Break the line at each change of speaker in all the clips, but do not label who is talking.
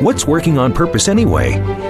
What's working on purpose anyway?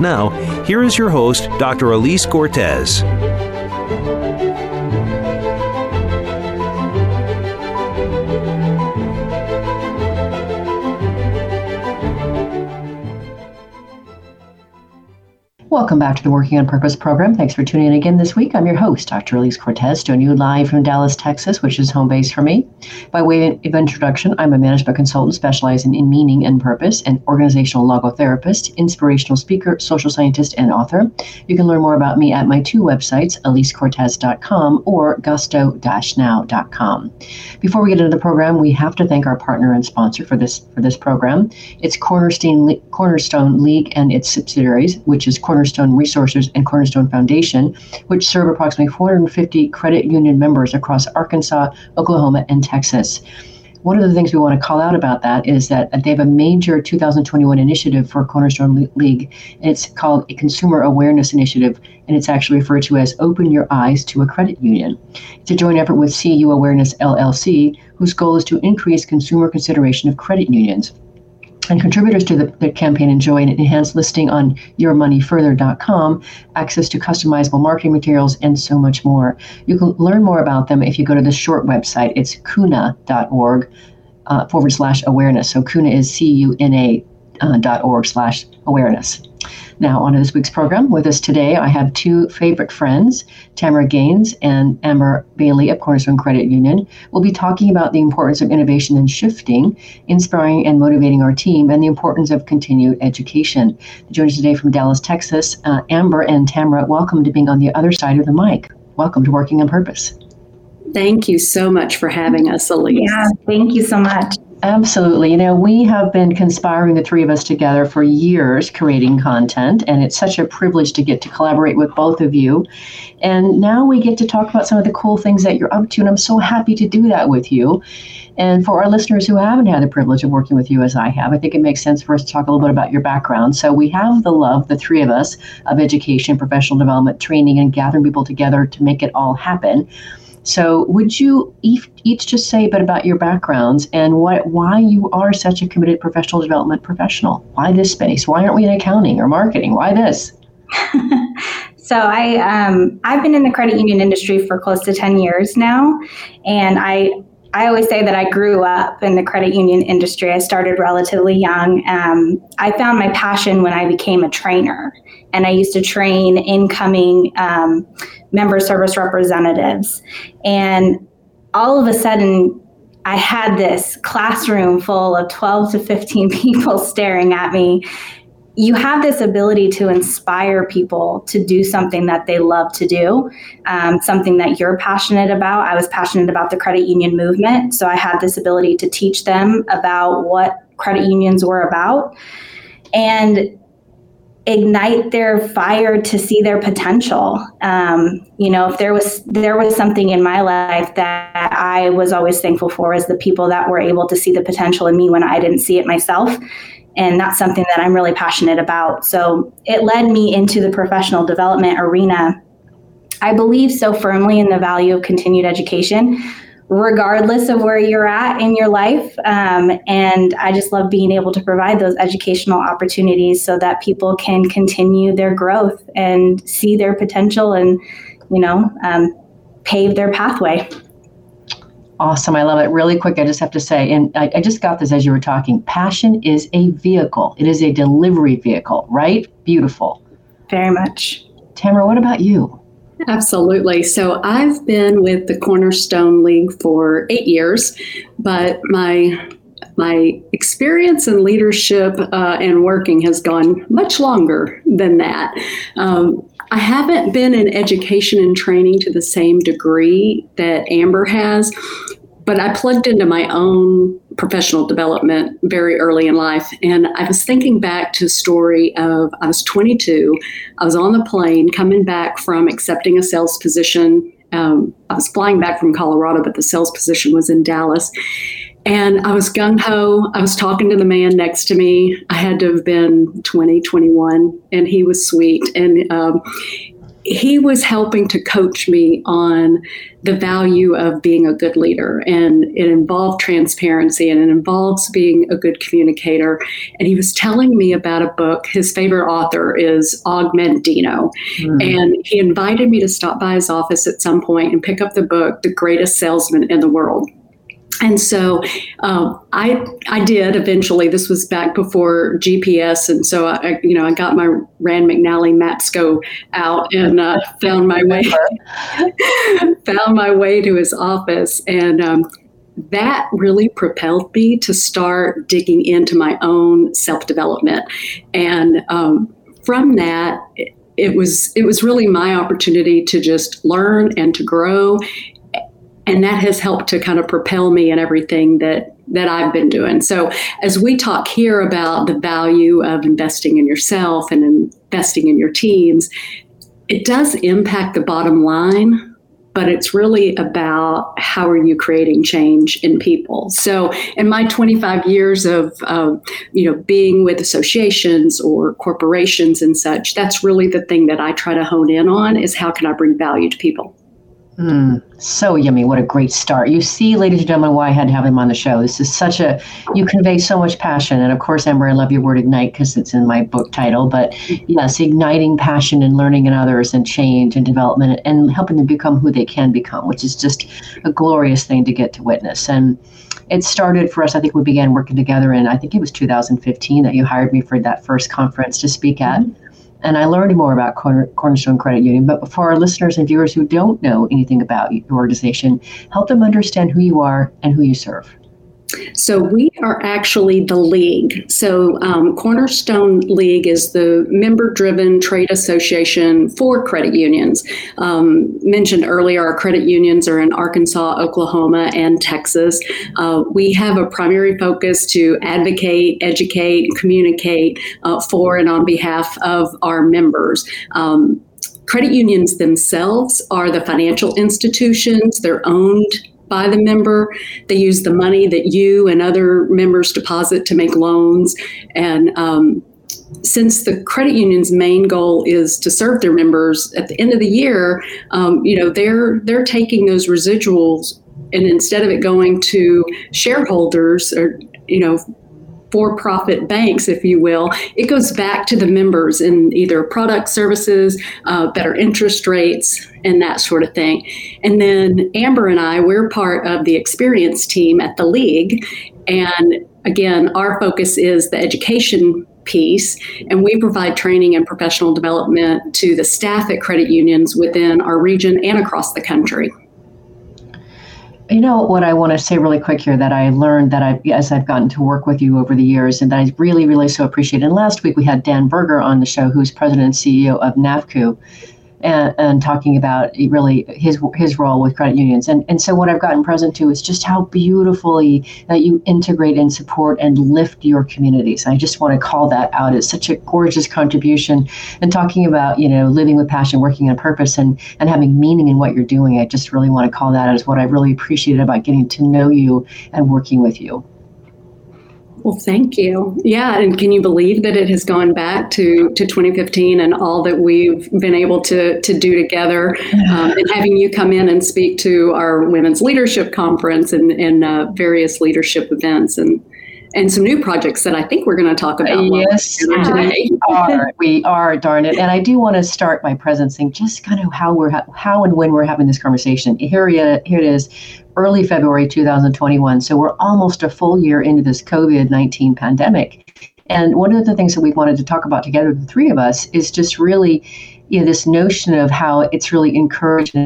Now, here is your host, Dr. Elise Cortes.
Welcome back to the Working on Purpose program. Thanks for tuning in again this week. I'm your host, Dr. Elise Cortes, joining you live from Dallas, Texas, which is home base for me. By way of introduction, I'm a management consultant specializing in meaning and purpose, an organizational logotherapist, inspirational speaker, social scientist, and author. You can learn more about me at my two websites, elisecortes.com or gusto-now.com. Before we get into the program, we have to thank our partner and sponsor for this for this program. It's Cornerstone Cornerstone League and its subsidiaries, which is Cornerstone Cornerstone Resources and Cornerstone Foundation, which serve approximately 450 credit union members across Arkansas, Oklahoma, and Texas. One of the things we want to call out about that is that they have a major 2021 initiative for Cornerstone League, and it's called a Consumer Awareness Initiative, and it's actually referred to as Open Your Eyes to a Credit Union. It's a joint effort with CU Awareness LLC, whose goal is to increase consumer consideration of credit unions. And contributors to the, the, campaign enjoy an enhanced listing on yourmoneyfurther.com, access to customizable marketing materials, and so much more. You can learn more about them if you go to the short website. It's cuna.org uh, forward slash awareness. So kuna is C U N A uh, dot org slash awareness. Now, on to this week's program. With us today, I have two favorite friends, Tamara Gaines and Amber Bailey of Cornerstone Credit Union. We'll be talking about the importance of innovation and shifting, inspiring and motivating our team, and the importance of continued education. Joining us today from Dallas, Texas, uh, Amber and Tamara, welcome to being on the other side of the mic. Welcome to Working on Purpose.
Thank you so much for having us, Elise.
Yeah, thank you so much.
Absolutely. You know, we have been conspiring, the three of us together, for years creating content, and it's such a privilege to get to collaborate with both of you. And now we get to talk about some of the cool things that you're up to, and I'm so happy to do that with you. And for our listeners who haven't had the privilege of working with you as I have, I think it makes sense for us to talk a little bit about your background. So we have the love, the three of us, of education, professional development, training, and gathering people together to make it all happen. So, would you each just say a bit about your backgrounds and what, why you are such a committed professional development professional? Why this space? Why aren't we in accounting or marketing? Why this?
so I um, I've been in the credit union industry for close to ten years now, and I I always say that I grew up in the credit union industry. I started relatively young. Um, I found my passion when I became a trainer, and I used to train incoming um, member service representatives. And all of a sudden, I had this classroom full of 12 to 15 people staring at me. You have this ability to inspire people to do something that they love to do, um, something that you're passionate about. I was passionate about the credit union movement, so I had this ability to teach them about what credit unions were about. And ignite their fire to see their potential. Um, you know, if there was there was something in my life that I was always thankful for is the people that were able to see the potential in me when I didn't see it myself. And that's something that I'm really passionate about. So it led me into the professional development arena. I believe so firmly in the value of continued education regardless of where you're at in your life. Um, and I just love being able to provide those educational opportunities so that people can continue their growth and see their potential and, you know, um, pave their pathway.
Awesome. I love it. Really quick, I just have to say, and I, I just got this as you were talking passion is a vehicle, it is a delivery vehicle, right? Beautiful.
Very much.
Tamara, what about you?
Absolutely. So I've been with the Cornerstone League for eight years, but my my experience in leadership uh, and working has gone much longer than that. Um, I haven't been in education and training to the same degree that Amber has, but I plugged into my own professional development very early in life. And I was thinking back to a story of I was 22. I was on the plane coming back from accepting a sales position. Um, I was flying back from Colorado, but the sales position was in Dallas. And I was gung ho. I was talking to the man next to me. I had to have been 20, 21, and he was sweet. And um, he was helping to coach me on the value of being a good leader. And it involved transparency and it involves being a good communicator. And he was telling me about a book. His favorite author is Og Mandino. Mm. And he invited me to stop by his office at some point and pick up the book, The Greatest Salesman in the World and so um, I I did eventually. This was back before GPS, and so I you know I got my Rand McNally Mapsco out and uh, found my way found my way to his office, and um, that really propelled me to start digging into my own self development, and um, from that. It, it was it was really my opportunity to just learn and to grow and that has helped to kind of propel me in everything that that I've been doing. So as we talk here about the value of investing in yourself and investing in your teams, it does impact the bottom line, but it's really about how are you creating change in people. So in my 25 years of you know being with associations or corporations and such, that's really the thing that I try to hone in on is how can I bring value to people.
Mm, so yummy. What a great start. You see, ladies and gentlemen, why I had to have him on the show. This is such a, you convey so much passion. And of course, Amber, I love your word ignite because it's in my book title. But yes, igniting passion and learning in others and change and development and helping them become who they can become, which is just a glorious thing to get to witness. And it started for us, I think we began working together in, I think it was 2015 that you hired me for that first conference to speak at. Mm-hmm and I learned more about Cornerstone Credit Union. But for our listeners and viewers who don't know anything about your organization, help them understand who you are and who you serve.
So we are actually the league. So um, Cornerstone League is the member-driven trade association for credit unions. Um, mentioned earlier, our credit unions are in Arkansas, Oklahoma, and Texas. Uh, we have a primary focus to advocate, educate, communicate uh, for and on behalf of our members. Um, credit unions themselves are the financial institutions. They're owned by the member. They use the money that you and other members deposit to make loans. And um, since the credit union's main goal is to serve their members at the end of the year, um, you know they're they're taking those residuals and instead of it going to shareholders or you know for profit banks, if you will, it goes back to the members in either product services, uh, better interest rates, and that sort of thing. And then Amber and I, we're part of the experience team at the league. And again, our focus is the education piece, and we provide training and professional development to the staff at credit unions within our region and across the country.
You know what I want to say really quick here that I learned that I as I've gotten to work with you over the years and that I really really so appreciate. And last week we had Dan Berger on the show, who's president and CEO of NAFCU, and, and, talking about really his his role with credit unions. And and so what I've gotten present to is just how beautifully that you integrate and support and lift your communities. I just want to call that out as such a gorgeous contribution. And talking about you know living with passion, working on purpose, and and having meaning in what you're doing. I just really want to call that as what I really appreciated about getting to know you and working with you.
Well, thank you. Yeah, and can you believe that it has gone back to, to 2015 and all that we've been able to, to do together, um, and having you come in and speak to our women's leadership conference and, and uh, various leadership events and and some new projects that I think we're going to talk about.
Yes, today. we are. We are. Darn it! And I do want to start by presencing just kind of how we're how and when we're having this conversation. Here, here it is, early February 2021. So we're almost a full year into this COVID 19 pandemic. And one of the things that we wanted to talk about together, the three of us, is just really you know, this notion of how it's really encouraged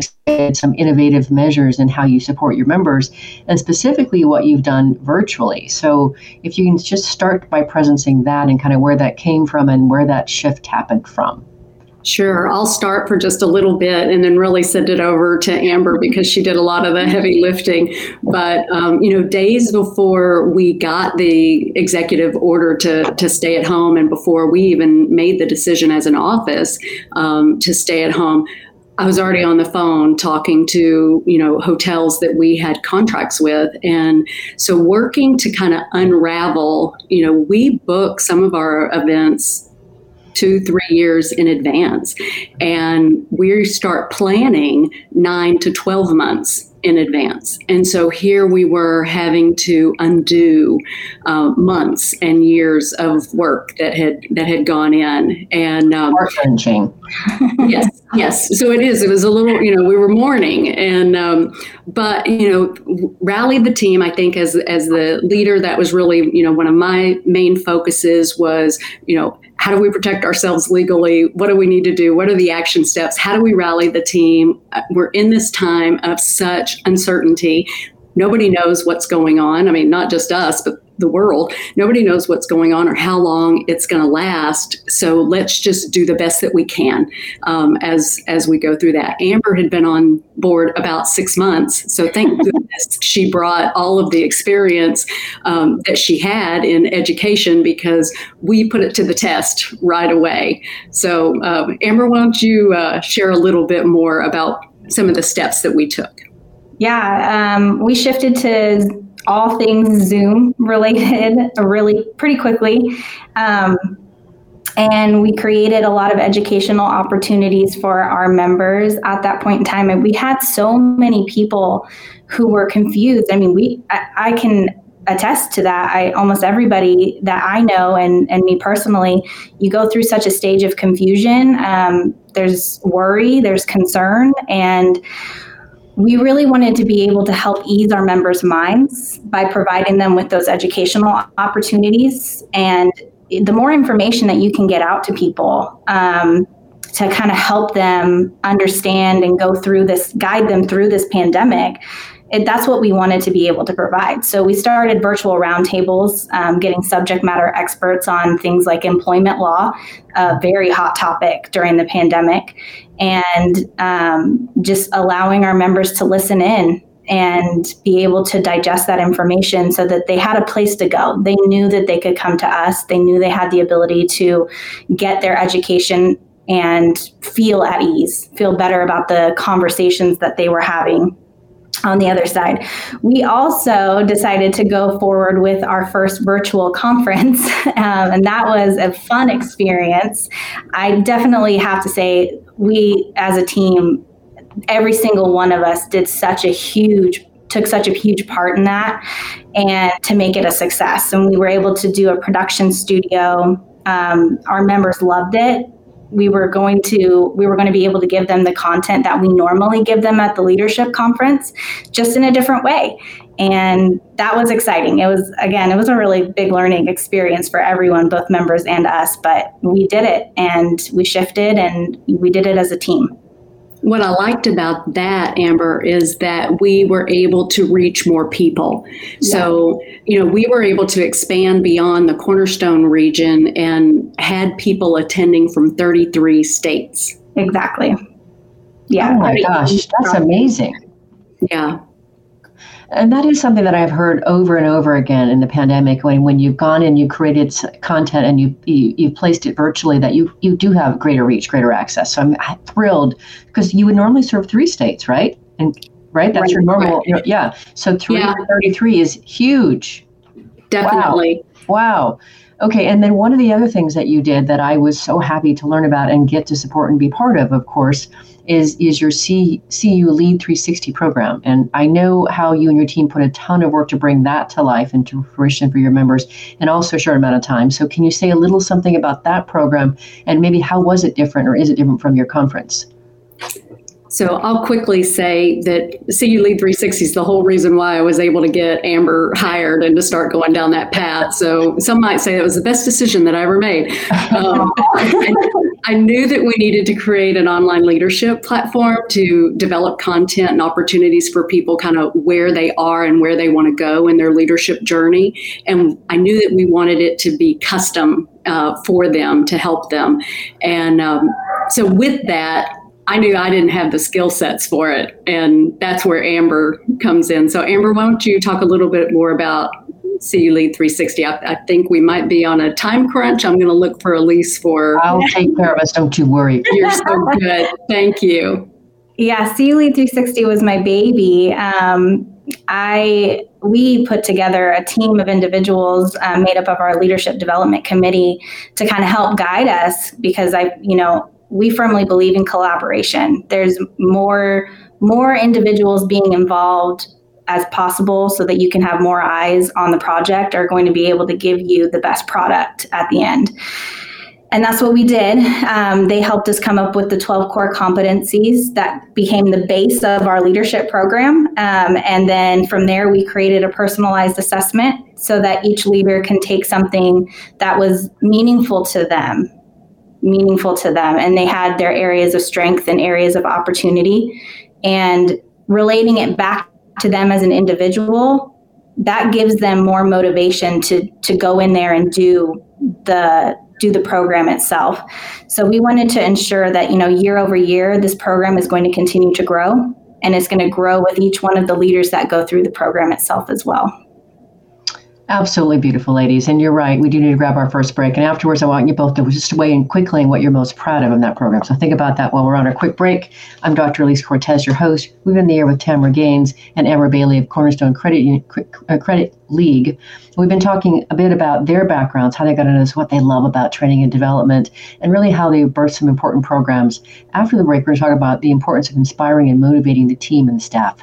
some innovative measures in how you support your members, and specifically what you've done virtually. So, if you can just start by presencing that and kind of where that came from and where that shift happened from.
Sure. I'll start for just a little bit and then really send it over to Amber because she did a lot of the heavy lifting. But, um, you know, days before we got the executive order to, to stay at home and before we even made the decision as an office um, to stay at home, I was already on the phone talking to, you know, hotels that we had contracts with. And so working to kind of unravel, you know, we book some of our events two, three years in advance. And we start planning nine to 12 months in advance. And so here we were having to undo uh, months and years of work that had that had gone in. And um, yes, yes. So it is. It was a little, you know, we were mourning, and um, but you know, rallied the team. I think as as the leader, that was really you know one of my main focuses was you know how do we protect ourselves legally? What do we need to do? What are the action steps? How do we rally the team? Uh, we're in this time of such uncertainty. Nobody knows what's going on. I mean, not just us, but the world. Nobody knows what's going on or how long it's going to last. So let's just do the best that we can um, as as we go through that. Amber had been on board about six months, so thank goodness she brought all of the experience um, that she had in education because we put it to the test right away. So um, Amber, why don't you uh, share a little bit more about some of the steps that we took?
Yeah, um, we shifted to all things Zoom related really pretty quickly. Um, and we created a lot of educational opportunities for our members at that point in time. And we had so many people who were confused. I mean, we I, I can attest to that. I almost everybody that I know and and me personally, you go through such a stage of confusion. Um, there's worry, there's concern, and we really wanted to be able to help ease our members' minds by providing them with those educational opportunities. And the more information that you can get out to people um, to kind of help them understand and go through this, guide them through this pandemic, it, that's what we wanted to be able to provide. So we started virtual roundtables, um, getting subject matter experts on things like employment law, a very hot topic during the pandemic, and um, just allowing our members to listen in and be able to digest that information so that they had a place to go. They knew that they could come to us. They knew they had the ability to get their education and feel at ease, feel better about the conversations that they were having on the other side. We also decided to go forward with our first virtual conference, um, and that was a fun experience. I definitely have to say, we as a team, every single one of us did such a huge took such a huge part in that and to make it a success and we were able to do a production studio um, our members loved it we were going to we were going to be able to give them the content that we normally give them at the leadership conference just in a different way and that was exciting it was again it was a really big learning experience for everyone both members and us but we did it and we shifted and we did it as a team
what I liked about that, Amber, is that we were able to reach more people. Yeah. So, you know, we were able to expand beyond the Cornerstone region and had people attending from 33 states.
Exactly. Yeah.
Oh my gosh, that's amazing.
Yeah.
And that is something that I've heard over and over again in the pandemic. When when you've gone and you created content and you, you you've placed it virtually, that you you do have greater reach, greater access. So I'm thrilled because you would normally serve three states, right? And right, that's right, your normal. Right. Yeah. So 333 yeah. is huge.
Definitely.
Wow. wow. Okay, and then one of the other things that you did that I was so happy to learn about and get to support and be part of, of course, is is your C, CU Lead 360 program. And I know how you and your team put a ton of work to bring that to life and to fruition for your members in also a short amount of time. So can you say a little something about that program and maybe how was it different or is it different from your conference?
So I'll quickly say that CU Lead 360 is the whole reason why I was able to get Amber hired and to start going down that path. So some might say it was the best decision that I ever made. Um, I knew that we needed to create an online leadership platform to develop content and opportunities for people kind of where they are and where they want to go in their leadership journey. And I knew that we wanted it to be custom uh, for them to help them. And um, so with that, I knew I didn't have the skill sets for it. And that's where Amber comes in. So, Amber, why don't you talk a little bit more about CU Lead 360? I, I think we might be on a time crunch. I'm going to look for Elise for.
I'll take care of us. Don't you worry.
You're so good. Thank you.
Yeah, CU Lead 360 was my baby. Um, I we put together a team of individuals um, made up of our leadership development committee to kind of help guide us because I, you know, we firmly believe in collaboration. There's more more individuals being involved as possible so that you can have more eyes on the project are going to be able to give you the best product at the end. And that's what we did. Um, they helped us come up with the 12 core competencies that became the base of our leadership program. Um, and then from there, we created a personalized assessment so that each leader can take something that was meaningful to them meaningful to them. And they had their areas of strength and areas of opportunity. And relating it back to them as an individual that gives them more motivation to to go in there and do the do the program itself. So we wanted to ensure that you know year over year this program is going to continue to grow and it's going to grow with each one of the leaders that go through the program itself as well
Absolutely beautiful, ladies. And you're right. We do need to grab our first break. And afterwards, I want you both to just weigh in quickly on what you're most proud of in that program. So think about that while we're on our quick break. I'm Dr. Elise Cortes, your host. We've been in the air with Tamara Gaines and Amber Bailey of Cornerstone Credit, uh, Credit League. We've been talking a bit about their backgrounds, how they got into this, what they love about training and development, and really how they birthed some important programs. After the break, we're going to talk about the importance of inspiring and motivating the team and the staff.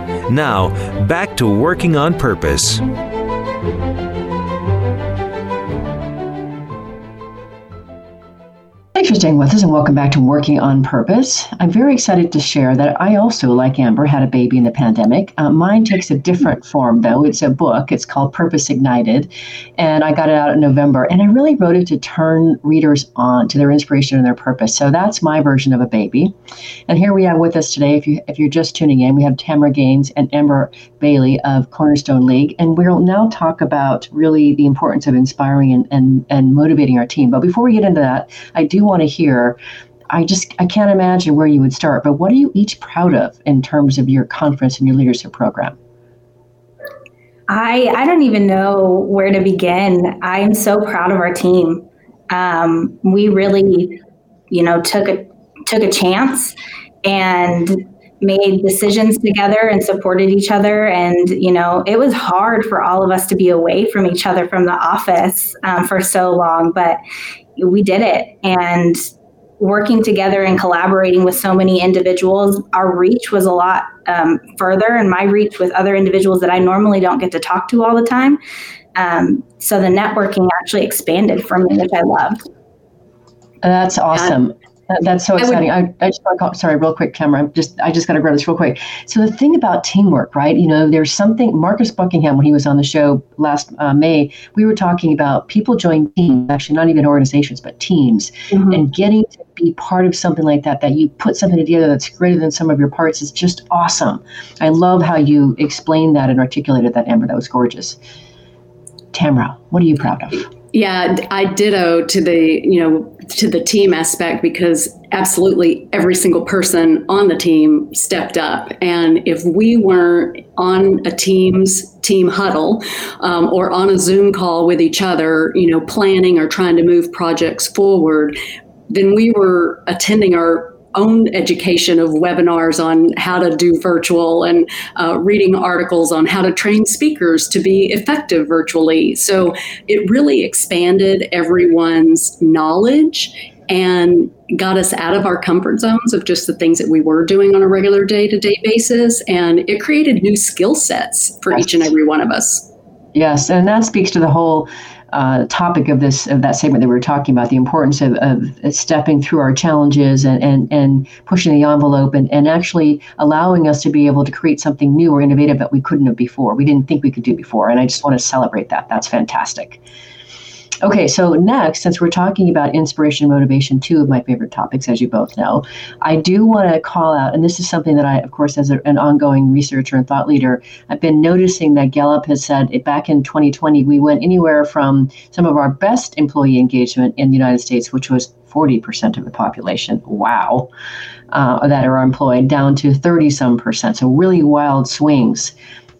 Now, back to Working on Purpose.
Staying with us and welcome back to Working on Purpose. I'm very excited to share that I also, like Amber, had a baby in the pandemic. Uh, mine takes a different form, though. It's a book, it's called Purpose Ignited, and I got it out in November. And I really wrote it to turn readers on to their inspiration and their purpose. So that's my version of a baby. And here we have with us today, if, you, if you're just tuning in, we have Tamara Gaines and Amber Bailey of Cornerstone League. And we'll now talk about really the importance of inspiring and, and, and motivating our team. But before we get into that, I do want to hear I just I can't imagine where you would start. But what are you each proud of in terms of your conference and your leadership program?
I I don't even know where to begin. I am so proud of our team. Um, we really, you know, took a took a chance and made decisions together and supported each other. And you know, it was hard for all of us to be away from each other from the office um, for so long, but we did it. And working together and collaborating with so many individuals, our reach was a lot um, further, and my reach with other individuals that I normally don't get to talk to all the time. Um, so the networking actually expanded for me, which I loved.
That's awesome. That's so exciting. I, would, I, I just want to sorry, real quick, Tamara. I'm just I just got to grab this real quick. So the thing about teamwork, right? You know, there's something. Marcus Buckingham, when he was on the show last uh, May, we were talking about people join teams, actually not even organizations, but teams, mm-hmm. and getting to be part of something like that. That you put something together that's greater than some of your parts is just awesome. I love how you explained that and articulated that, Amber. That was gorgeous. Tamara, what are you proud of?
Yeah, I ditto to the you know to the team aspect because absolutely every single person on the team stepped up, and if we weren't on a team's team huddle um, or on a Zoom call with each other, you know, planning or trying to move projects forward, then we were attending our own education of webinars on how to do virtual and uh, reading articles on how to train speakers to be effective virtually. So it really expanded everyone's knowledge and got us out of our comfort zones of just the things that we were doing on a regular day to day basis. And it created new skill sets for each and every one of us.
Yes, and that speaks to the whole uh, topic of this of that segment that we were talking about the importance of, of stepping through our challenges and, and, and pushing the envelope and, and actually allowing us to be able to create something new or innovative that we couldn't have before we didn't think we could do before and i just want to celebrate that. That's fantastic Okay, so next, since we're talking about inspiration and motivation, two of my favorite topics, as you both know, I do want to call out, and this is something that I, of course, as a, an ongoing researcher and thought leader, I've been noticing that Gallup has said it, back in 2020, we went anywhere from some of our best employee engagement in the United States, which was 40% of the population. Wow. Uh, that are employed down to 30 some percent. So, really wild swings.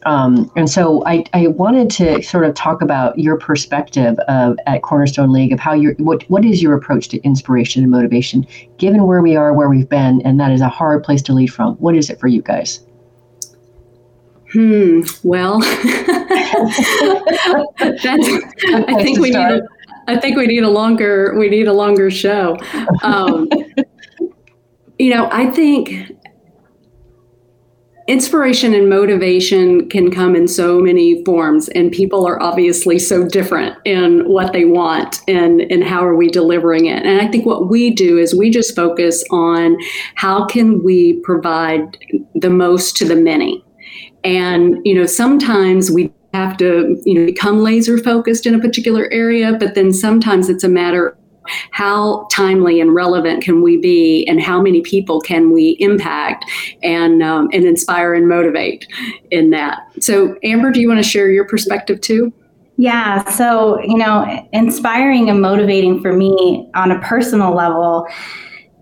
Um, and so I, I wanted to sort of talk about your perspective of at Cornerstone League of how you what what is your approach to inspiration and motivation given where we are where we've been and that is a hard place to lead from. What is it for you guys?
Hmm. Well, I think we need. A, I think we need a longer. We need a longer show. Um, you know, I think inspiration and motivation can come in so many forms and people are obviously so different in what they want and and how are we delivering it. And i think what we do is we just focus on how can we provide the most to the many. And you know sometimes we have to you know become laser focused in a particular area but then sometimes it's a matter how timely and relevant can we be and how many people can we impact and um, and inspire and motivate in that? So amber do you want to share your perspective too?
Yeah so you know inspiring and motivating for me on a personal level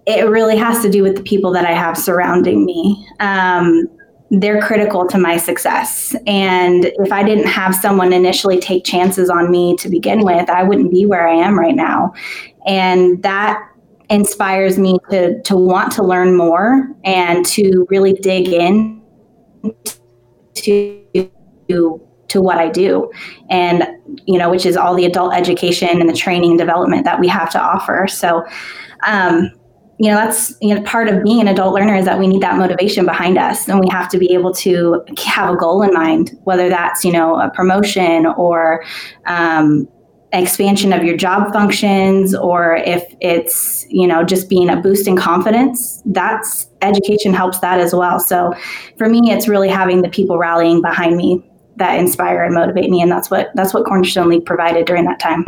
it really has to do with the people that i have surrounding me. Um, they're critical to my success. And if I didn't have someone initially take chances on me to begin with, I wouldn't be where I am right now. And that inspires me to to want to learn more and to really dig in to to what I do. And you know which is all the adult education and the training and development that we have to offer. So um, you know that's you know part of being an adult learner is that we need that motivation behind us and we have to be able to have a goal in mind whether that's you know a promotion or um, expansion of your job functions or if it's you know just being a boost in confidence that's education helps that as well. So for me it's really having the people rallying behind me that inspire and motivate me and that's what that's what cornerstone league provided during that time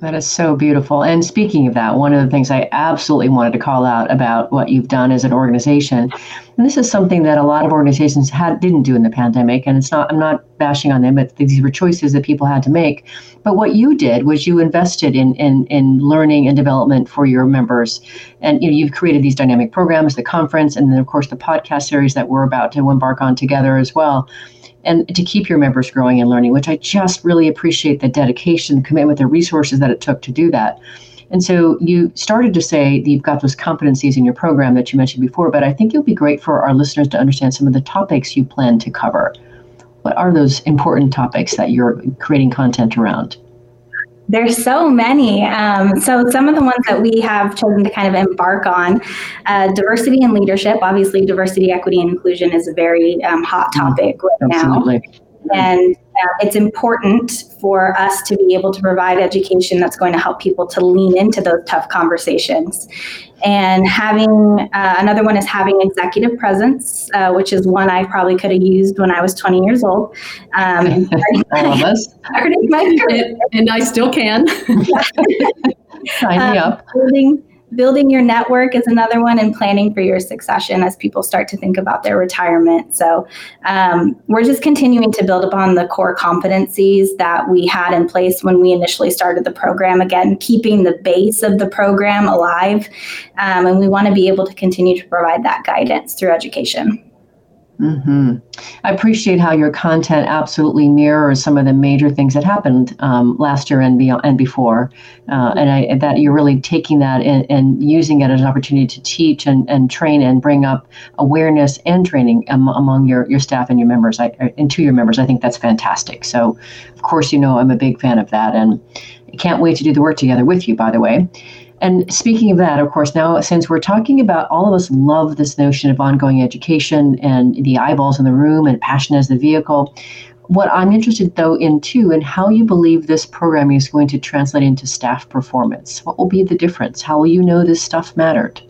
that is so beautiful. And speaking of that, one of the things I absolutely wanted to call out about what you've done as an organization, and this is something that a lot of organizations had didn't do in the pandemic, and it's not I'm not bashing on them, but these were choices that people had to make. But what you did was you invested in in, in learning and development for your members, and you know you've created these dynamic programs, the conference, and then of course the podcast series that we're about to embark on together as well and to keep your members growing and learning, which I just really appreciate the dedication, commitment, the resources that it took to do that. And so you started to say that you've got those competencies in your program that you mentioned before, but I think it would be great for our listeners to understand some of the topics you plan to cover. What are those important topics that you're creating content around?
There's so many. Um, so some of the ones that we have chosen to kind of embark on, uh, diversity and leadership. Obviously, diversity, equity, and inclusion is a very um, hot mm-hmm. topic right Absolutely. now. And it's important for us to be able to provide education that's going to help people to lean into those tough conversations. And having uh, another one is having executive presence, uh, which is one I probably could have used when I was 20 years old.
Um, All of us.
and, and I still can.
Sign me um, up.
Building, building your network is another one and planning for your succession as people start to think about their retirement. So um, we're just continuing to build upon the core competencies that we had in place when we initially started the program. Again keeping the base of the program alive um, and we want to be able to continue to provide that guidance through education
Mm-hmm. I appreciate how your content absolutely mirrors some of the major things that happened um, last year and beyond and before, uh, and I, that you're really taking that and, and, using it as an opportunity to teach and, and train and bring up awareness and training am, among your, your staff and your members I, and to your members. I think that's fantastic. So, of course, you know I'm a big fan of that, and can't wait to do the work together with you. By the way. And speaking of that, of course, now since we're talking about all of us love this notion of ongoing education and the eyeballs in the room and passion as the vehicle, what I'm interested though in too, and how you believe this programming is going to translate into staff performance. What will be the difference? How will you know this stuff mattered?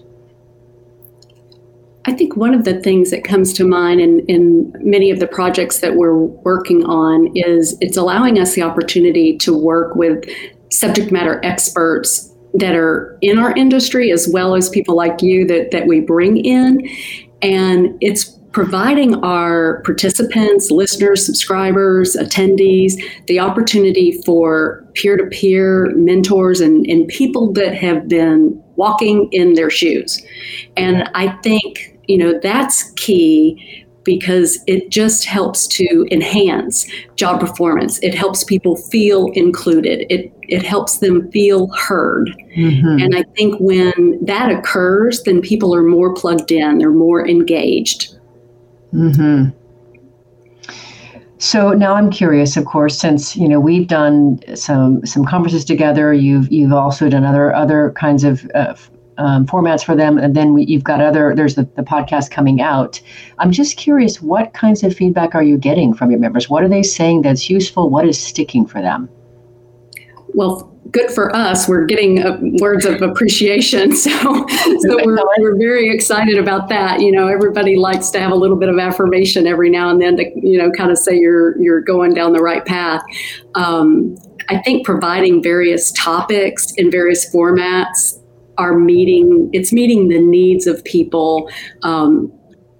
I think one of the things that comes to mind in, in many of the projects that we're working on is it's allowing us the opportunity to work with subject matter experts that are in our industry as well as people like you that, that we bring in. And it's providing our participants, listeners, subscribers, attendees the opportunity for peer to peer mentors and, and people that have been walking in their shoes. And I think, you know, that's key because it just helps to enhance job performance. It helps people feel included. It it helps them feel heard. Mm-hmm. And I think when that occurs, then people are more plugged in, they're more engaged.
Mm-hmm. So now I'm curious, of course, since you know we've done some some conferences together. You've you've also done other other kinds of uh, um, formats for them, and then we, you've got other. There's the, the podcast coming out. I'm just curious, what kinds of feedback are you getting from your members? What are they saying that's useful? What is sticking for them?
Well, good for us. We're getting uh, words of appreciation, so so we're, we're very excited about that. You know, everybody likes to have a little bit of affirmation every now and then to you know kind of say you're you're going down the right path. Um, I think providing various topics in various formats are meeting it's meeting the needs of people um,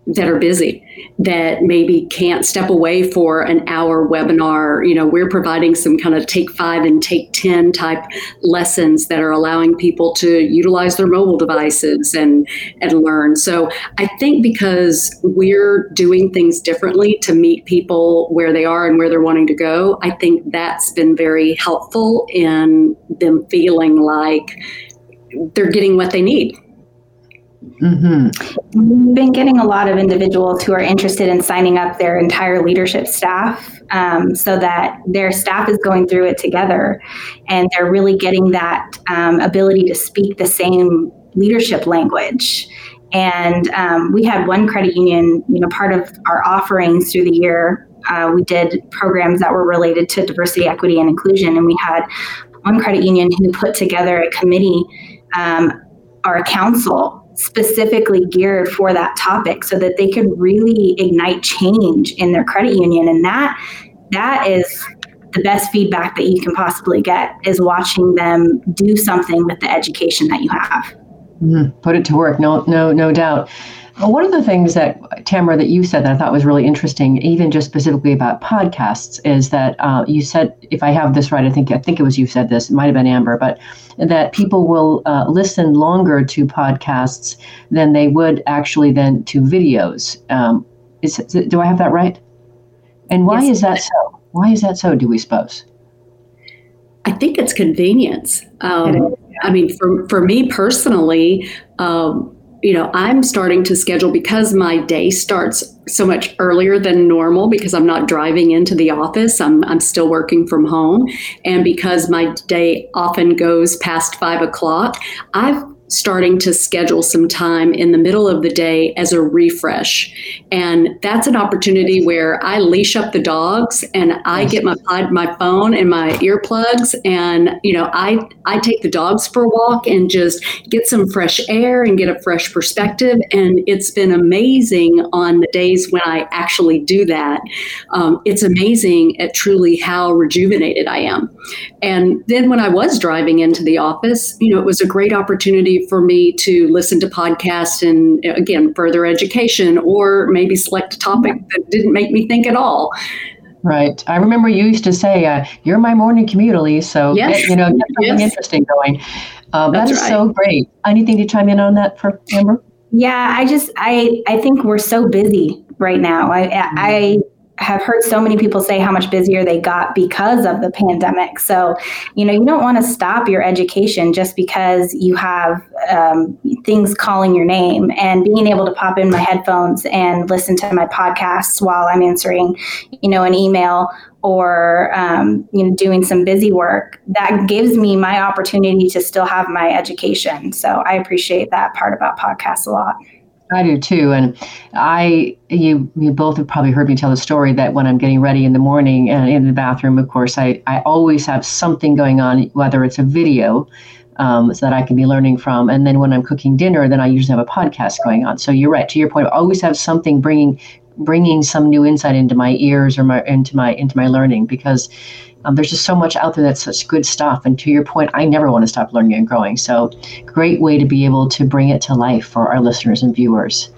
that are busy that maybe can't step away for an hour webinar. You know we're providing some kind of take five and take 10 type lessons that are allowing people to utilize their mobile devices and and learn. So i think because we're doing things differently to meet people where they are and where they're wanting to go i think that's been very helpful in them feeling like they're getting what they need.
Mm-hmm. We've been getting a lot of individuals who are interested in signing up their entire leadership staff um, so that their staff is going through it together and they're really getting that um, ability to speak the same leadership language. And um, we had one credit union, you know, part of our offerings through the year. Uh, we did programs that were related to diversity, equity, and inclusion. And we had one credit union who put together a committee um, a council specifically geared for that topic so that they could really ignite change in their credit union. And that that is the best feedback that you can possibly get is watching them do something with the education that you have.
Mm, put it to work. No no no doubt one of the things that Tamara that you said that I thought was really interesting, even just specifically about podcasts, is that uh, you said, if I have this right, I think I think it was you said this, it might have been Amber, but that people will uh, listen longer to podcasts than they would actually then to videos. Um, is, do I have that right? And why yes. is that so? Why is that so? Do we suppose?
I think it's convenience. Um, I mean, for for me personally. Um, you know, I'm starting to schedule because my day starts so much earlier than normal because I'm not driving into the office. I'm, I'm still working from home. And because my day often goes past five o'clock, I've starting to schedule some time in the middle of the day as a refresh. And that's an opportunity where I leash up the dogs and I get my my phone and my earplugs and you know I I take the dogs for a walk and just get some fresh air and get a fresh perspective and it's been amazing on the days when I actually do that. Um, it's amazing at truly how rejuvenated I am. And then when I was driving into the office, you know, it was a great opportunity for me to listen to podcasts and again further education or maybe select a topic that didn't make me think at all
Right. I remember you used to say, uh, "You're my morning commute, Elise." So yes. get, you know, get something yes. interesting going. Uh, that is right. so great. Anything to chime in on that for Amber?
Yeah, I just I I think we're so busy right now. I, I have heard so many people say how much busier they got because of the pandemic. So, you know, you don't want to stop your education just because you have um, things calling your name. And being able to pop in my headphones and listen to my podcasts while I'm answering, you know, an email or um, you know doing some busy work that gives me my opportunity to still have my education. So i appreciate that part about podcasts a lot
I do too, and I you you both have probably heard me tell the story that when I'm getting ready in the morning and in the bathroom, of course, I I always have something going on, whether it's a video um, so that I can be learning from, and then when I'm cooking dinner, then I usually have a podcast going on. So you're right to your point. I always have something bringing bringing some new insight into my ears or my into my into my learning because um, there's just so much out there that's such good stuff. And to your point, I never want to stop learning and growing. So, great way to be able to bring it to life for our listeners and viewers.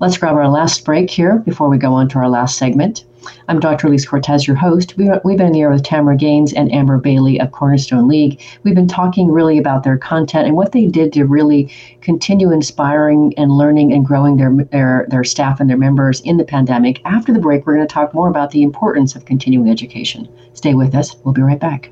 Let's grab our last break here before we go on to our last segment. I'm Dr. Elise Cortes, your host. We, have been in the air with Tamra Gaines and Amber Bailey of Cornerstone League. We've been talking really about their content and what they did to really continue inspiring and learning and growing their, their, their staff and their members in the pandemic. After the break, we're going to talk more about the importance of continuing education. Stay with us. We'll be right back.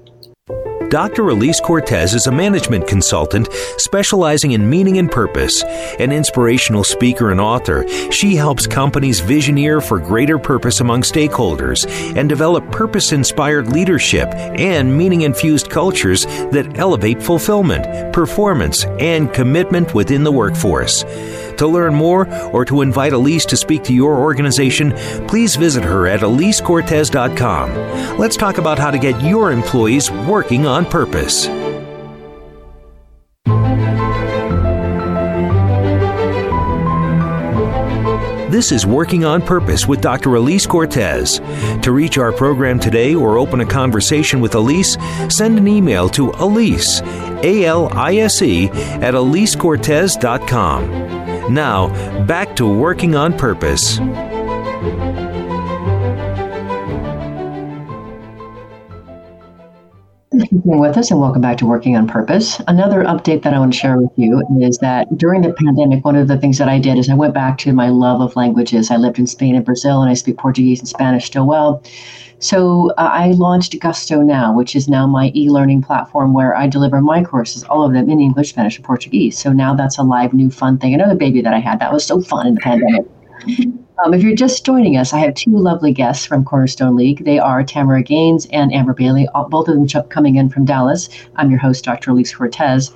Dr. Elise Cortes is a management consultant specializing in meaning and purpose. An inspirational speaker and author, she helps companies visioneer for greater purpose among stakeholders and develop purpose inspired leadership and meaning infused cultures that elevate fulfillment, performance, and commitment within the workforce. To learn more or to invite Elise to speak to your organization, please visit her at elisecortes.com. Let's talk about how to get your employees working on purpose. This is Working on Purpose with Dr. Elise Cortes. To reach our program today or open a conversation with Elise, send an email to Elise, A L I S E, at elisecortes.com. Now, back to working on purpose.
Being with us and welcome back to Working on Purpose. Another update that I want to share with you is that during the pandemic, one of the things that I did is I went back to my love of languages. I lived in Spain and Brazil, and I speak Portuguese and Spanish still well. So uh, I launched Gusto Now, which is now my e-learning platform where I deliver my courses, all of them in English, Spanish, and Portuguese. So now that's a live, new, fun thing. Another baby that I had that was so fun in the pandemic. Um, if you're just joining us, I have two lovely guests from Cornerstone League. They are Tamra Gaines and Amber Bailey, both of them coming in from Dallas. I'm your host, Dr. Elise Cortes.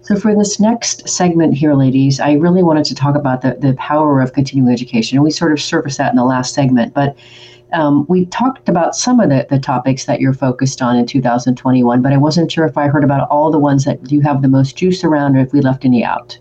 So, for this next segment here, ladies, I really wanted to talk about the, the power of continuing education. And we sort of surfaced that in the last segment. But um, we talked about some of the, the topics that you're focused on in 2021, but I wasn't sure if I heard about all the ones that you have the most juice around or if we left any out.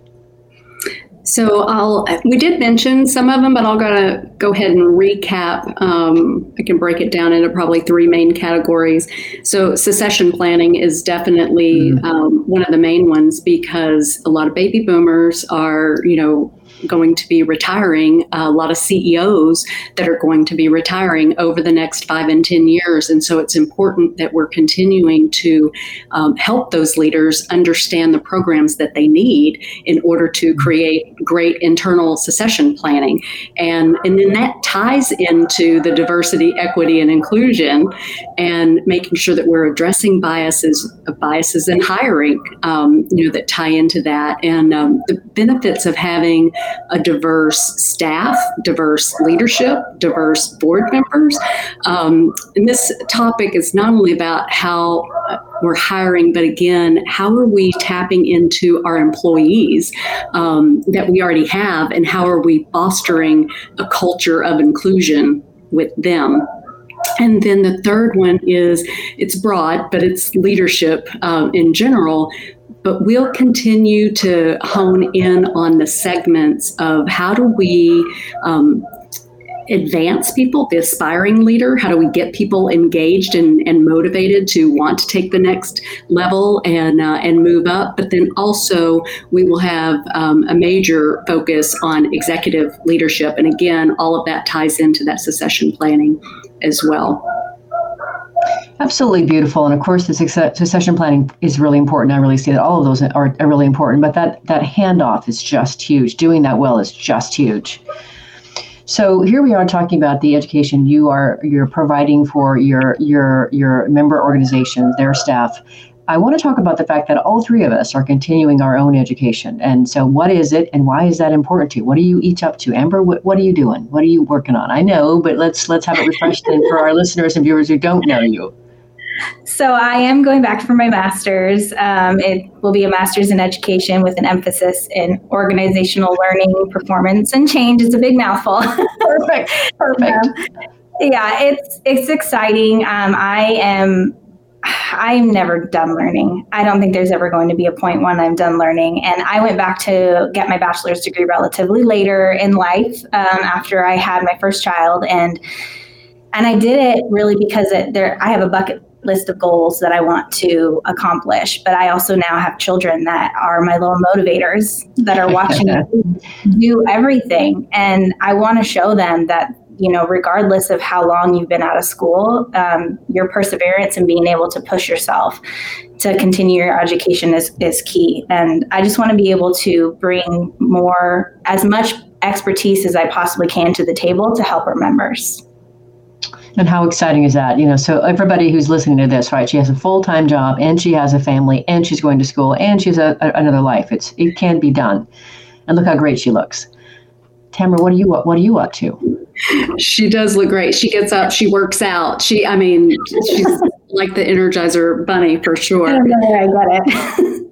So I'll we did mention some of them, but I'll gotta go ahead and recap. Um, I can break it down into probably three main categories. So succession planning is definitely mm-hmm. um, one of the main ones because a lot of baby boomers are you know going to be retiring, a lot of CEOs that are going to be retiring over the next five and 10 years. And so it's important that we're continuing to um, help those leaders understand the programs that they need in order to create great internal succession planning. And, and then that ties into the diversity, equity, and inclusion and making sure that we're addressing biases, biases in hiring, um, you know, that tie into that. And um, the benefits of having a diverse staff, diverse leadership, diverse board members. Um, and this topic is not only about how we're hiring, but again, how are we tapping into our employees um, that we already have, and how are we fostering a culture of inclusion with them? And then the third one is it's broad, but it's leadership um, in general but we'll continue to hone in on the segments of how do we um, advance people, the aspiring leader? How do we get people engaged and, and motivated to want to take the next level and uh, and move up? But then also we will have um, a major focus on executive leadership, and again, all of that ties into that succession planning as well.
Absolutely beautiful, and of course, the succession planning is really important. I really see that all of those are, really important, but that that handoff is just huge. Doing that well is just huge. So here we are talking about the education you are you're providing for your your your member organizations, their staff. I want to talk about the fact that all three of us are continuing our own education. And so, what is it, and why is that important to you? What are you each up to, Amber? What, what are you doing? What are you working on? I know, but let's let's have it refreshed for our listeners and viewers who don't know you.
So I am going back for my master's. Um, it will be a master's in education with an emphasis in organizational learning, performance, and change. It's a big mouthful.
Perfect. Perfect.
yeah, it's it's exciting. Um, I am. I'm never done learning. I don't think there's ever going to be a point when I'm done learning. And I went back to get my bachelor's degree relatively later in life um, after I had my first child, and and I did it really because it, there I have a bucket list of goals that I want to accomplish. But I also now have children that are my little motivators that are watching do everything. And I want to show them that, you know, regardless of how long you've been out of school, um, your perseverance and being able to push yourself to continue your education is, is key. And I just want to be able to bring more, as much expertise as I possibly can to the table to help our members.
And how exciting is that? You know, so everybody who's listening to this, right? She has a full time job, and she has a family, and she's going to school, and she's a, a, another life. It's it can be done, and look how great she looks. Tamra, what are you what are you up to?
She does look great. She gets up, she works out. She, I mean, she's like the Energizer Bunny for sure. I
get it.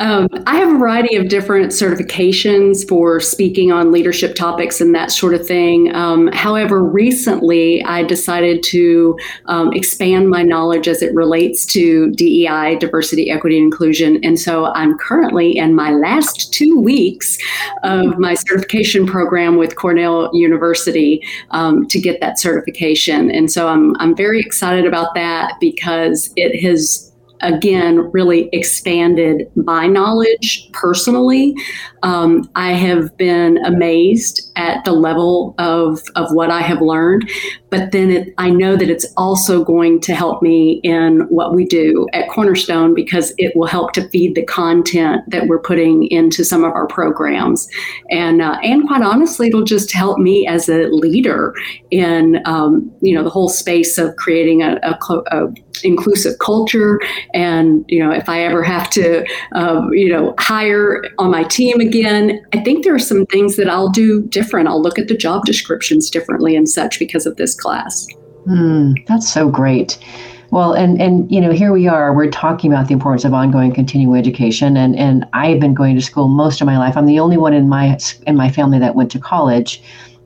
Um, I have a variety of different certifications for speaking on leadership topics and that sort of thing. Um, however, recently I decided to um, expand my knowledge as it relates to DEI, diversity, equity, and inclusion. And so I'm currently in my last two weeks of my certification program with Cornell University um, to get that certification. And so I'm, I'm very excited about that because it has again really expanded my knowledge personally. Um, I have been amazed at the level of, of what I have learned, but then it, I know that it's also going to help me in what we do at Cornerstone because it will help to feed the content that we're putting into some of our programs, and uh, and quite honestly, it'll just help me as a leader in um, you know the whole space of creating a, a, a inclusive culture. And, you know, if I ever have to, um, you know, hire on my team again, I think there are some things that I'll do different. I'll look at the job descriptions differently and such because of this class.
Mm, that's so great. Well, and and you know, here we are. We're talking about the importance of ongoing continuing education, and and I've been going to school most of my life. I'm the only one in my in my family that went to college,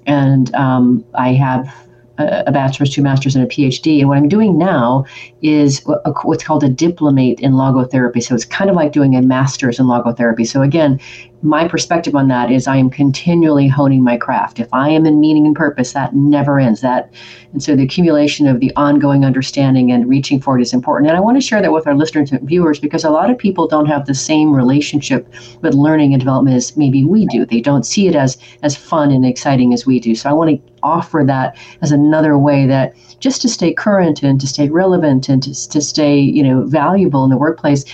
and um, I have a bachelor's, two masters, and a PhD. And what I'm doing now is what's called a diplomate in logotherapy. So it's kind of like doing a master's in logotherapy. So again, my perspective on that is I am continually honing my craft. If I am in meaning and purpose, that never ends. That and so the accumulation of the ongoing understanding and reaching for it is important. And I want to share that with our listeners and viewers because a lot of people don't have the same relationship with learning and development as maybe we do. They don't see it as as fun and exciting as we do. So I want to offer that as another way that just to stay current and to stay relevant and to, to stay you know valuable in the workplace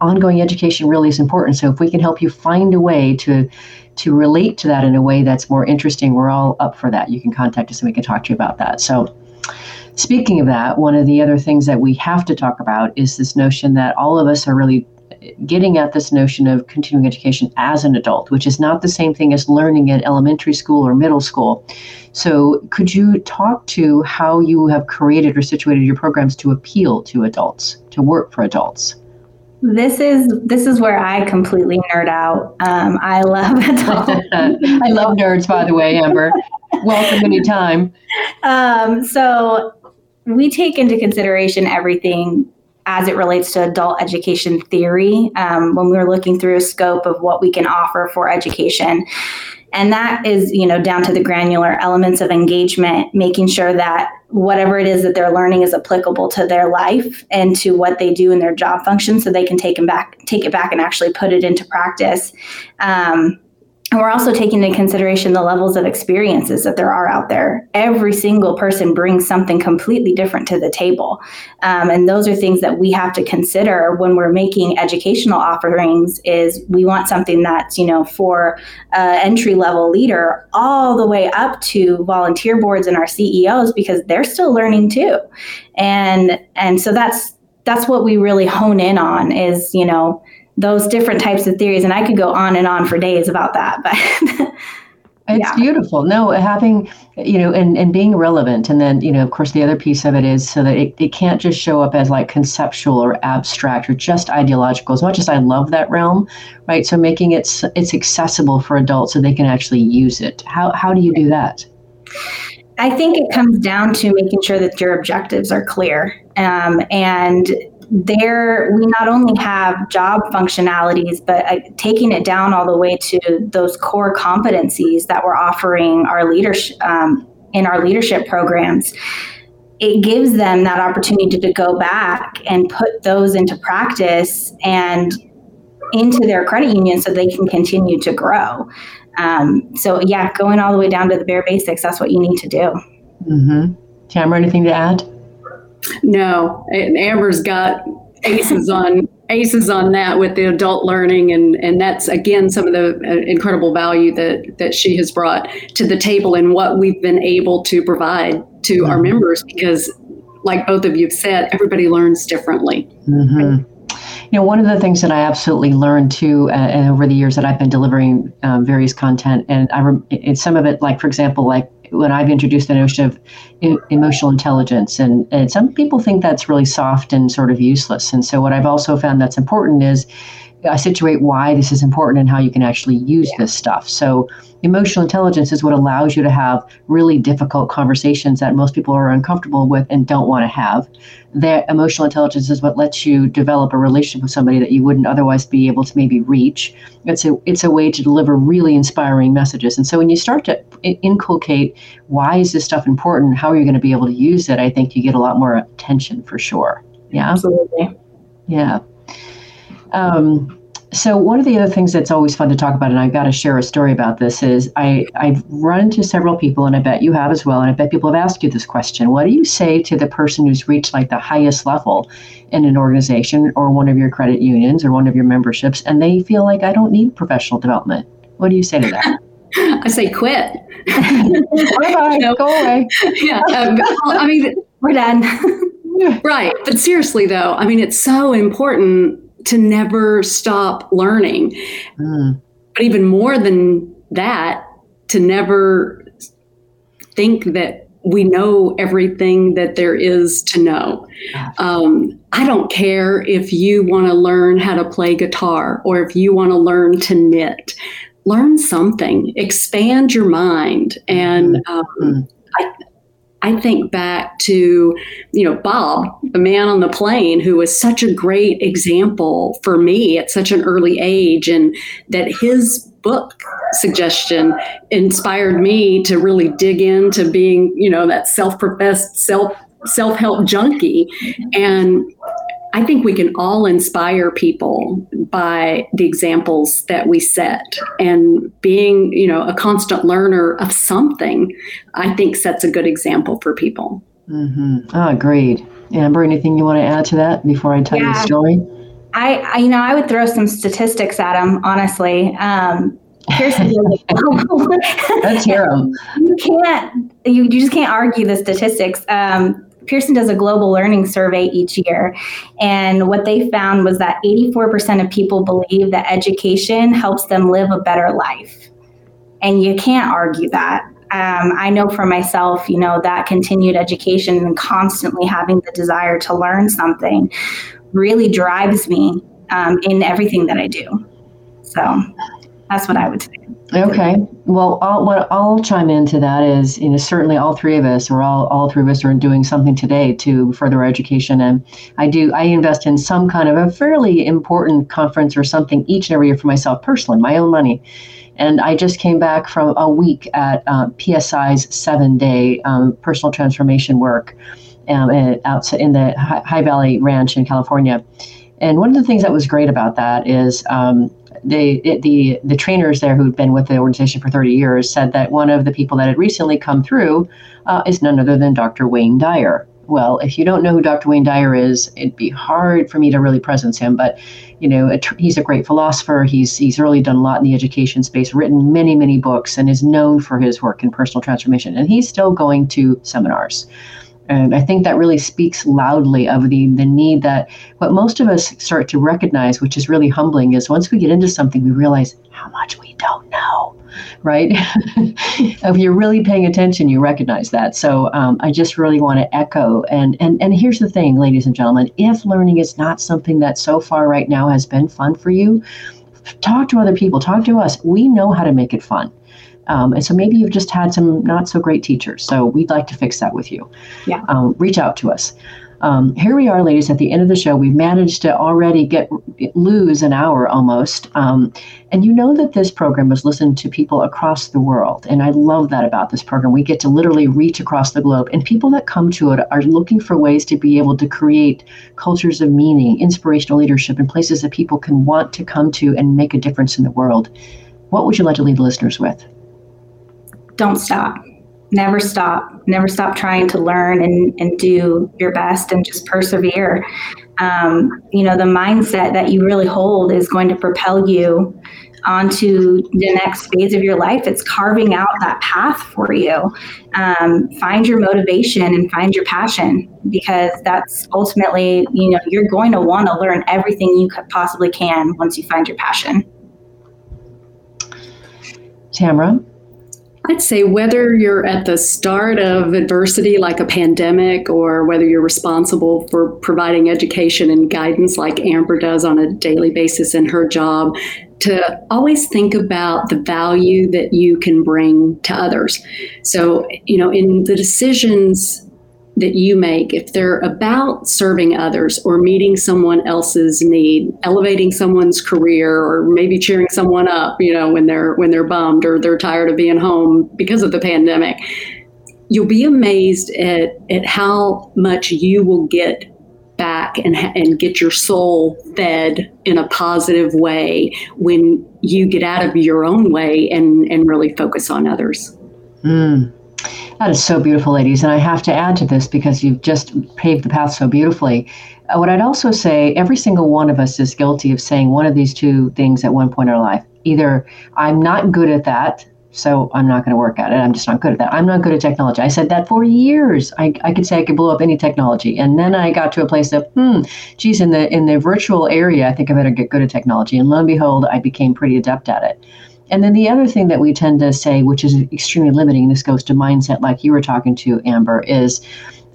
ongoing education really is important. So if we can help you find a way to to relate to that in a way that's more interesting, we're all up for that. You can contact us and we can talk to you about that. So speaking of that, one of the other things that we have to talk about is this notion that all of us are really getting at this notion of continuing education as an adult, which is not the same thing as learning at elementary school or middle school. So, could you talk to how you have created or situated your programs to appeal to adults, to work for adults?
This is this is where I completely nerd out. Um, I love
I love nerds, by the way, Amber. Welcome anytime.
Um, so we take into consideration everything as it relates to adult education theory um, when we're looking through a scope of what we can offer for education and that is you know down to the granular elements of engagement making sure that whatever it is that they're learning is applicable to their life and to what they do in their job function so they can take them back take it back and actually put it into practice. Um, and we're also taking into consideration the levels of experiences that there are out there. Every single person brings something completely different to the table. Um, and those are things that we have to consider when we're making educational offerings is we want something that's, you know, for uh, entry level leader all the way up to volunteer boards and our CEOs because they're still learning too. And, and so that's, that's what we really hone in on is, you know, those different types of theories and i could go on and on for days about that but
it's yeah. beautiful. No having you know and, and being relevant and then you know of course the other piece of it is so that it, it can't just show up as like conceptual or abstract or just ideological. As much as i love that realm right so making it it's accessible for adults so they can actually use it. How, how do you do that?
I think it comes down to making sure that your objectives are clear um, and there we not only have job functionalities but uh, taking it down all the way to those core competencies that we're offering our leadership um, in our leadership programs it gives them that opportunity to go back and put those into practice and into their credit union so they can continue to grow. Um, so yeah going all the way down to the bare basics that's what you need to do.
Mm-hmm. tamra anything to add
no, Amber's got aces on aces on that with the adult learning and and that's again some of the uh, incredible value that that she has brought to the table and what we've been able to provide to mm-hmm. our members because like both of you have said everybody learns differently
mm-hmm. You know, one of the things that I absolutely learned too, uh, and over the years that I've been delivering um, various content, and I, rem- some of it, like for example, like when I've introduced the notion of emotional intelligence. And, and some people think that's really soft and sort of useless. And so, what I've also found that's important is I situate why this is important and how you can actually use yeah. this stuff. So, emotional intelligence is what allows you to have really difficult conversations that most people are uncomfortable with and don't want to have. That emotional intelligence is what lets you develop a relationship with somebody that you wouldn't otherwise be able to maybe reach. It's a it's a way to deliver really inspiring messages. And so, when you start to inculcate why is this stuff important, how are you going to be able to use it, I think you get a lot more attention for sure. Yeah,
absolutely.
Yeah. Um, so one of the other things that's always fun to talk about, and I've got to share a story about this, is I, I've run into several people, and I bet you have as well, and I bet people have asked you this question. What do you say to the person who's reached like the highest level in an organization or one of your credit unions or one of your memberships, and they feel like I don't need professional development? What do you say to that?
I say quit.
bye bye, you know, go away.
Yeah, um, I mean,
we're done.
right, but seriously though, I mean, it's so important to never stop learning. Mm. But even more than that, to never think that we know everything that there is to know. Um, I don't care if you want to learn how to play guitar or if you want to learn to knit. Learn something, expand your mind. And mm-hmm. um, mm-hmm. I, I think back to, you know, Bob, the man on the plane, who was such a great example for me at such an early age, and that his book suggestion inspired me to really dig into being, you know, that self-professed self self-help junkie. And I think we can all inspire people by the examples that we set. And being, you know, a constant learner of something, I think sets a good example for people.
Mm-hmm. Oh, agreed. Amber, anything you want to add to that before I tell yeah. you the story?
I, I, you know, I would throw some statistics at them, honestly. Um, here's
Let's hear them.
You can't, you, you just can't argue the statistics. Um, Pearson does a global learning survey each year. And what they found was that 84% of people believe that education helps them live a better life. And you can't argue that. Um, I know for myself, you know, that continued education and constantly having the desire to learn something really drives me um, in everything that I do. So that's what I would say.
Okay. Well, what I'll chime into that is, you know, certainly all three of us, or all, all three of us, are doing something today to further our education. And I do, I invest in some kind of a fairly important conference or something each and every year for myself personally, my own money. And I just came back from a week at uh, PSI's seven day um, personal transformation work um, out in the High Valley Ranch in California. And one of the things that was great about that is um, they the the trainers there who'd been with the organization for 30 years said that one of the people that had recently come through uh, is none other than Dr. Wayne Dyer. Well, if you don't know who Dr. Wayne Dyer is, it'd be hard for me to really presence him. But you know, a tr- he's a great philosopher. He's he's really done a lot in the education space, written many many books, and is known for his work in personal transformation. And he's still going to seminars. And I think that really speaks loudly of the, the need that what most of us start to recognize, which is really humbling, is once we get into something, we realize how much we don't know, right? if you're really paying attention, you recognize that. So um, I just really want to echo. And, and, and here's the thing, ladies and gentlemen if learning is not something that so far right now has been fun for you, talk to other people, talk to us. We know how to make it fun. Um, and so maybe you've just had some not so great teachers. So we'd like to fix that with you.
Yeah.
Um, reach out to us. Um, here we are, ladies, at the end of the show. We've managed to already get lose an hour almost. Um, and you know that this program is listened to people across the world. And I love that about this program. We get to literally reach across the globe. And people that come to it are looking for ways to be able to create cultures of meaning, inspirational leadership, and places that people can want to come to and make a difference in the world. What would you like to leave listeners with?
Don't stop. Never stop. Never stop trying to learn and, and do your best and just persevere. Um, you know, the mindset that you really hold is going to propel you onto the next phase of your life. It's carving out that path for you. Um, find your motivation and find your passion because that's ultimately, you know, you're going to want to learn everything you possibly can once you find your passion.
Tamra?
I'd say whether you're at the start of adversity like a pandemic or whether you're responsible for providing education and guidance like Amber does on a daily basis in her job, to always think about the value that you can bring to others. So, you know, in the decisions that you make, if they're about serving others or meeting someone else's need, elevating someone's career, or maybe cheering someone up, you know, when they're when they're bummed or they're tired of being home because of the pandemic, you'll be amazed at at how much you will get back and and get your soul fed in a positive way when you get out of your own way and and really focus on others.
Mm. That is so beautiful, ladies. And I have to add to this because you've just paved the path so beautifully. Uh, what I'd also say, every single one of us is guilty of saying one of these two things at one point in our life. Either I'm not good at that, so I'm not going to work at it. I'm just not good at that. I'm not good at technology. I said that for years. I, I could say I could blow up any technology. And then I got to a place of, hmm, geez, in the in the virtual area, I think I better get good at technology. And lo and behold, I became pretty adept at it. And then the other thing that we tend to say, which is extremely limiting, this goes to mindset, like you were talking to, Amber, is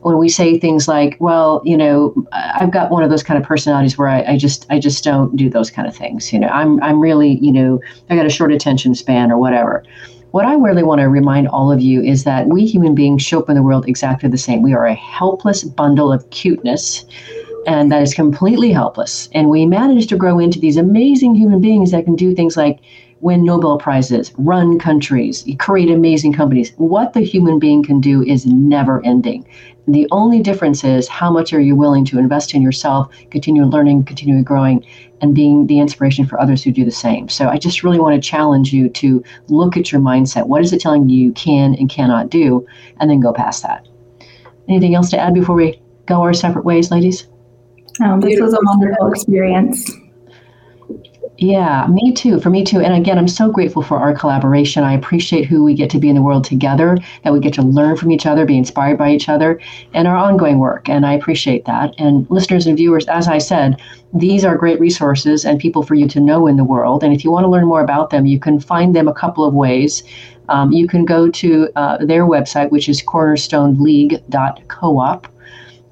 when we say things like, well, you know, I've got one of those kind of personalities where I, I, just I just don't do those kind of things. You know, I'm I'm really, you know, I got a short attention span or whatever. What I really want to remind all of you is that we human beings show up in the world exactly the same. We are a helpless bundle of cuteness and that is completely helpless. And we manage to grow into these amazing human beings that can do things like win Nobel Prizes, run countries, create amazing companies. What the human being can do is never ending. The only difference is how much are you willing to invest in yourself, continue learning, continue growing, and being the inspiration for others who do the same. So I just really want to challenge you to look at your mindset. What is it telling you you can and cannot do? And then go past that. Anything else to add before we go our separate ways, ladies?
Oh, this was a wonderful experience.
Yeah, me too. For me too. And again, I'm so grateful for our collaboration. I appreciate who we get to be in the world together, that we get to learn from each other, be inspired by each other, and our ongoing work. And I appreciate that. And listeners and viewers, as I said, these are great resources and people for you to know in the world. And if you want to learn more about them, you can find them a couple of ways. Um, you can go to uh, their website, which is cornerstoneleague.coop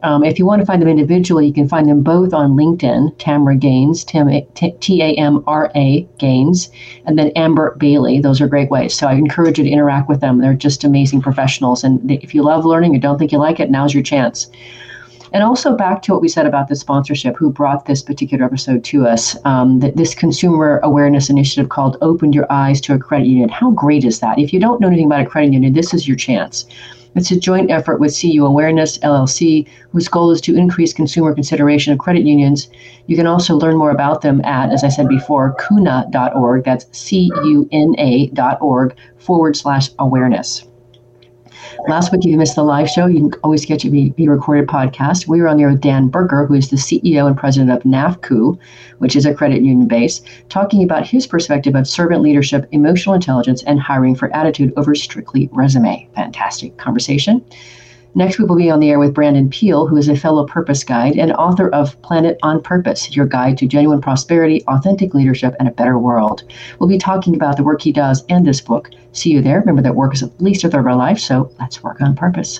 um, if you want to find them individually, you can find them both on LinkedIn, Tamra Gaines, T A M R A Gaines, and then Amber Bailey. Those are great ways. So I encourage you to interact with them. They're just amazing professionals. And if you love learning or don't think you like it, now's your chance. And also back to what we said about the sponsorship, who brought this particular episode to us, um, this consumer awareness initiative called Open Your Eyes to a Credit Union. How great is that? If you don't know anything about a credit union, this is your chance It's a joint effort with CU Awareness LLC, whose goal is to increase consumer consideration of credit unions. You can also learn more about them at, as I said before, cuna.org. That's C U N A.org forward slash awareness. Last week, if you missed the live show, you can always get your be recorded podcast. We were on there with Dan Berger, who is the CEO and president of NAFCU, which is a credit union base, talking about his perspective of servant leadership, emotional intelligence, and hiring for attitude over strictly resume. Fantastic conversation. Next, week we will be on the air with Brandon Peele, who is a fellow purpose guide and author of Planet on Purpose, your guide to genuine prosperity, authentic leadership, and a better world. We'll be talking about the work he does and this book. See you there. Remember that work is at least a third of our life, so let's work on purpose.